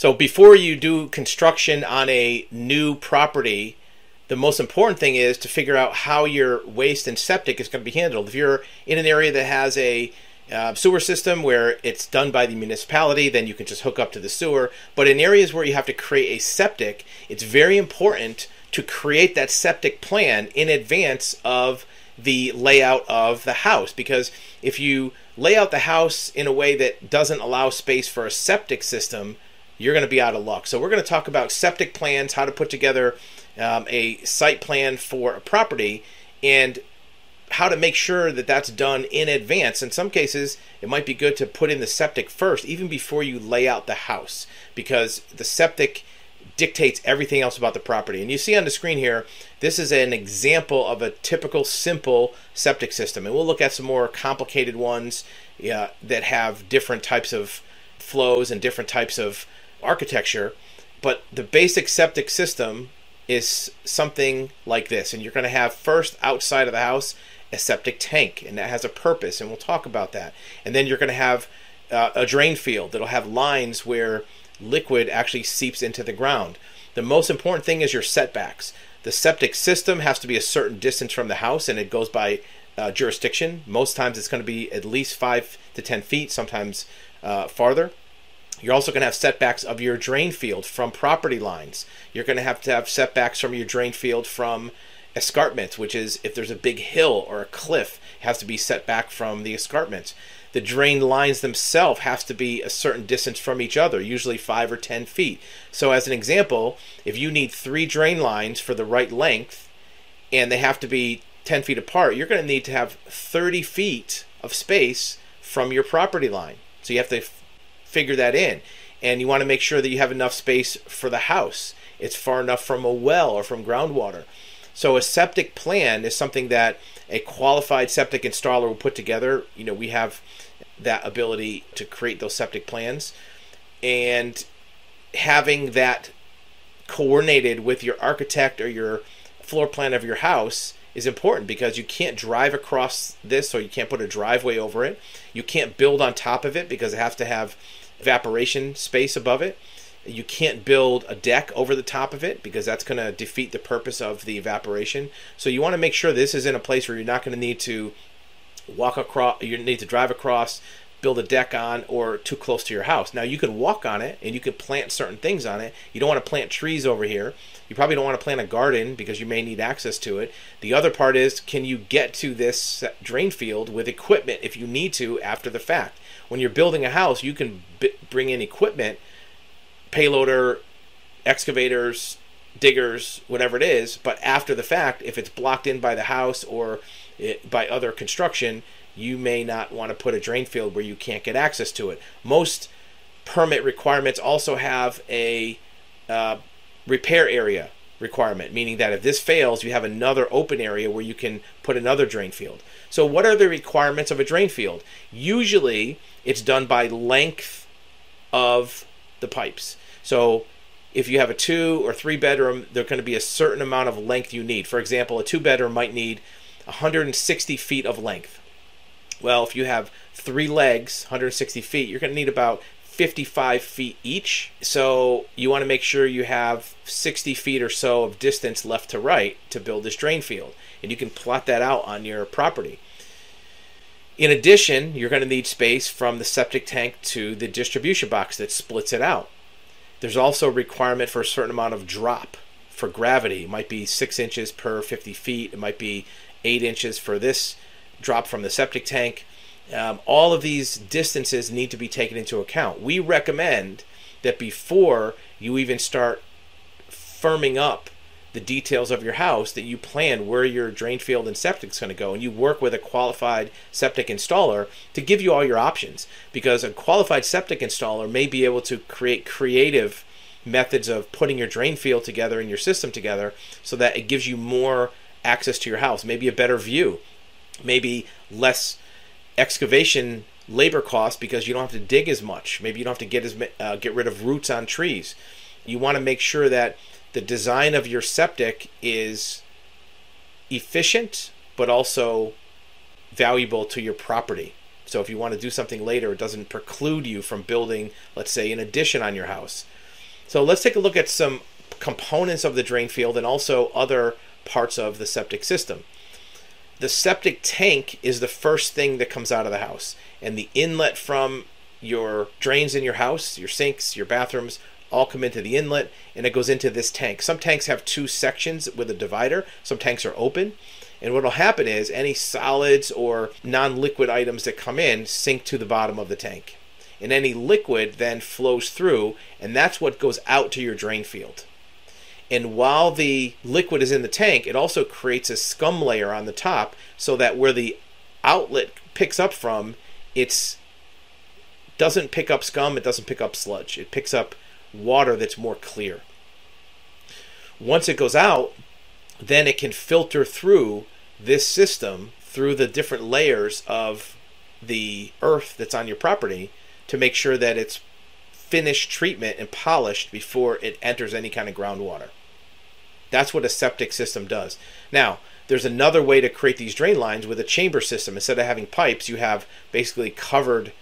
So before you do construction on a new property, the most important thing is to figure out how your waste and septic is going to be handled. If you're in an area that has a uh, sewer system where it's done by the municipality, then you can just hook up to the sewer. But in areas where you have to create a septic, it's very important to create that septic plan in advance of the layout of the house because if you lay out the house in a way that doesn't allow space for a septic system, you're going to be out of luck. So, we're going to talk about septic plans, how to put together um, a site plan for a property, and how to make sure that that's done in advance. In some cases, it might be good to put in the septic first, even before you lay out the house, because the septic dictates everything else about the property. And you see on the screen here, this is an example of a typical simple septic system. And we'll look at some more complicated ones uh, that have different types of flows and different types of architecture. But the basic septic system is something like this. And you're going to have first outside of the house a septic tank, and that has a purpose, and we'll talk about that. And then you're going to have uh, a drain field that'll have lines where liquid actually seeps into the ground. The most important thing is your setbacks. The septic system has to be a certain distance from the house, and it goes by uh, jurisdiction. Most times it's going to be at least five to ten feet, sometimes uh, farther. You're also going to have setbacks of your drain field from property lines. You're going to have to have setbacks from your drain field from escarpments, which is if there's a big hill or a cliff, has to be set back from the escarpments the drain lines themselves have to be a certain distance from each other, usually five or ten feet. So, as an example, if you need three drain lines for the right length and they have to be 10 feet apart, you're going to need to have 30 feet of space from your property line. So, you have to figure that in. And you want to make sure that you have enough space for the house. It's far enough from a well or from groundwater. So, a septic plan is something that a qualified septic installer will put together. You know, we have that ability to create those septic plans and having that coordinated with your architect or your floor plan of your house is important because you can't drive across this or you can't put a driveway over it. You can't build on top of it because it has to have evaporation space above it. You can't build a deck over the top of it because that's going to defeat the purpose of the evaporation. So you want to make sure this is in a place where you're not going to need to walk across, you need to drive across, build a deck on, or too close to your house. Now you can walk on it and you can plant certain things on it. You don't want to plant trees over here. You probably don't want to plant a garden because you may need access to it. The other part is can you get to this uh, drain field with equipment if you need to after the fact? When you're building a house, you can b- bring in equipment payloader, excavators, diggers, whatever it is. But after the fact, if it's blocked in by the house or it, by other construction, you may not want to put a drain field where you can't get access to it. Most permit requirements also have a uh, repair area requirement, meaning that if this fails, you have another open area where you can put another drain field. So, what are the requirements of a drain field? Usually, it's done by length of the pipes. So if you have a two or three bedroom, there's going to be a certain amount of length you need. For example, a two bedroom might need 160 feet of length. Well, if you have three legs, 160 feet, you're going to need about 55 feet each. So you want to make sure you have 60 feet or so of distance left to right to build this drain field. And you can plot that out on your property. In addition, you're going to need space from the septic tank to the distribution box that splits it out. There's also a requirement for a certain amount of drop for gravity. It might be six inches per 50 feet. It might be eight inches for this drop from the septic tank. Um, all of these distances need to be taken into account. We recommend that before you even start firming up the details of your house that you plan where your drain field and septic is going to go and you work with a qualified septic installer to give you all your options because a qualified septic installer may be able to create creative methods of putting your drain field together and your system together so that it gives you more access to your house maybe a better view maybe less excavation labor costs because you don't have to dig as much maybe you don't have to get as uh, get rid of roots on trees you want to make sure that the design of your septic is efficient but also valuable to your property. So if you want to do something later, it doesn't preclude you from building, let's say, an addition on your house. So let's take a look at some components of the drain field and also other parts of the septic system. The septic tank is the first thing that comes out of the house, and the inlet from your drains in your house, your sinks, your bathrooms, all come into the inlet and it goes into this tank. Some tanks have two sections with a divider, some tanks are open. And what will happen is any solids or non liquid items that come in sink to the bottom of the tank. And any liquid then flows through, and that's what goes out to your drain field. And while the liquid is in the tank, it also creates a scum layer on the top so that where the outlet picks up from, it's doesn't pick up scum, it doesn't pick up sludge. It picks up water that's more clear. Once it goes out, then it can filter through this system through the different layers of the earth that's on your property to make sure that it's finished treatment and polished before it enters any kind of groundwater. That's what a septic system does. Now, there's another way to create these drain lines with a chamber system. Instead of having pipes, you have basically covered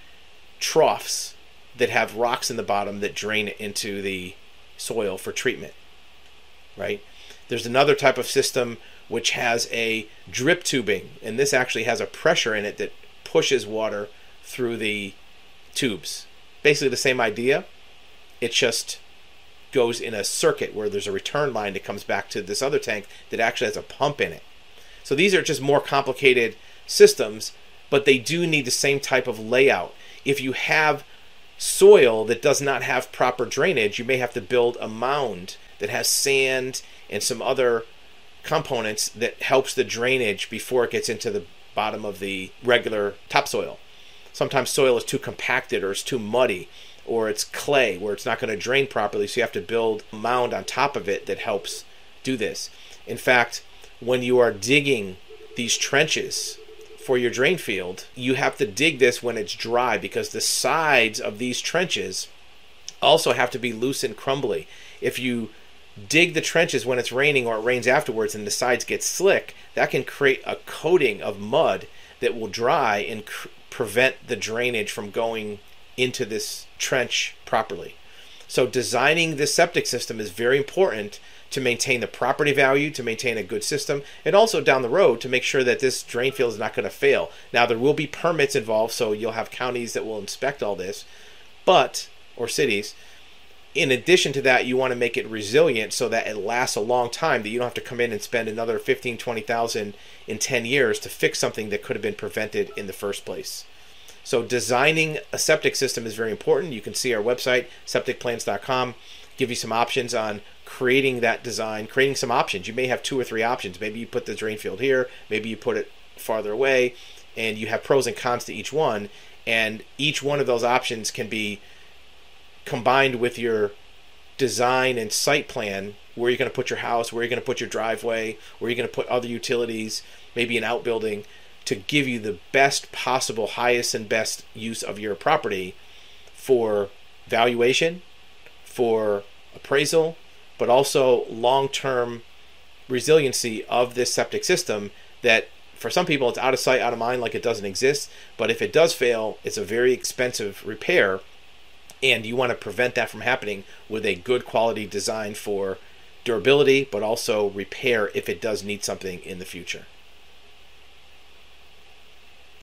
troughs that have rocks in the bottom that drain into the soil for treatment. Right? There's another type of system which has a drip tubing, and this actually has a pressure in it that pushes water through the tubes. Basically, the same idea. It just goes in a circuit where there's a return line that comes back to this other tank that actually has a pump in it. So these are just more complicated systems, but they do need the same type of layout. If you have soil that does not have proper drainage, you may have to build a mound that has sand and some other components that helps the drainage before it gets into the bottom of the regular topsoil. Sometimes soil is too compacted or it's too muddy or it's clay where it's not going to drain properly, so you have to build a mound on top of it that helps do this. In fact, when you are digging these trenches for your drain field, you have to dig this when it's dry because the sides of these trenches also have to be loose and crumbly. If you dig the trenches when it's raining or it rains afterwards and the sides get slick, that can create a coating of mud that will dry and cr- prevent the drainage from going into this trench properly. So, designing this septic system is very important to maintain the property value, to maintain a good system, and also down the road to make sure that this drain field is not going to fail. Now, there will be permits involved, so you'll have counties that will inspect all this, but, or cities, in addition to that, you want to make it resilient so that it lasts a long time, that you don't have to come in and spend another 15, 20,000 in 10 years to fix something that could have been prevented in the first place. So designing a septic system is very important. You can see our website, septicplans.com, give you some options on creating that design, creating some options. You may have two or three options. Maybe you put the drain field here, maybe you put it farther away, and you have pros and cons to each one. And each one of those options can be combined with your design and site plan where you're going to put your house, where you're going to put your driveway, where you're going to put other utilities, maybe an outbuilding to give you the best possible, highest and best use of your property for valuation, for appraisal, but also long term resiliency of this septic system that for some people it's out of sight, out of mind, like it doesn't exist. But if it does fail, it's a very expensive repair and you want to prevent that from happening with a good quality design for durability, but also repair if it does need something in the future.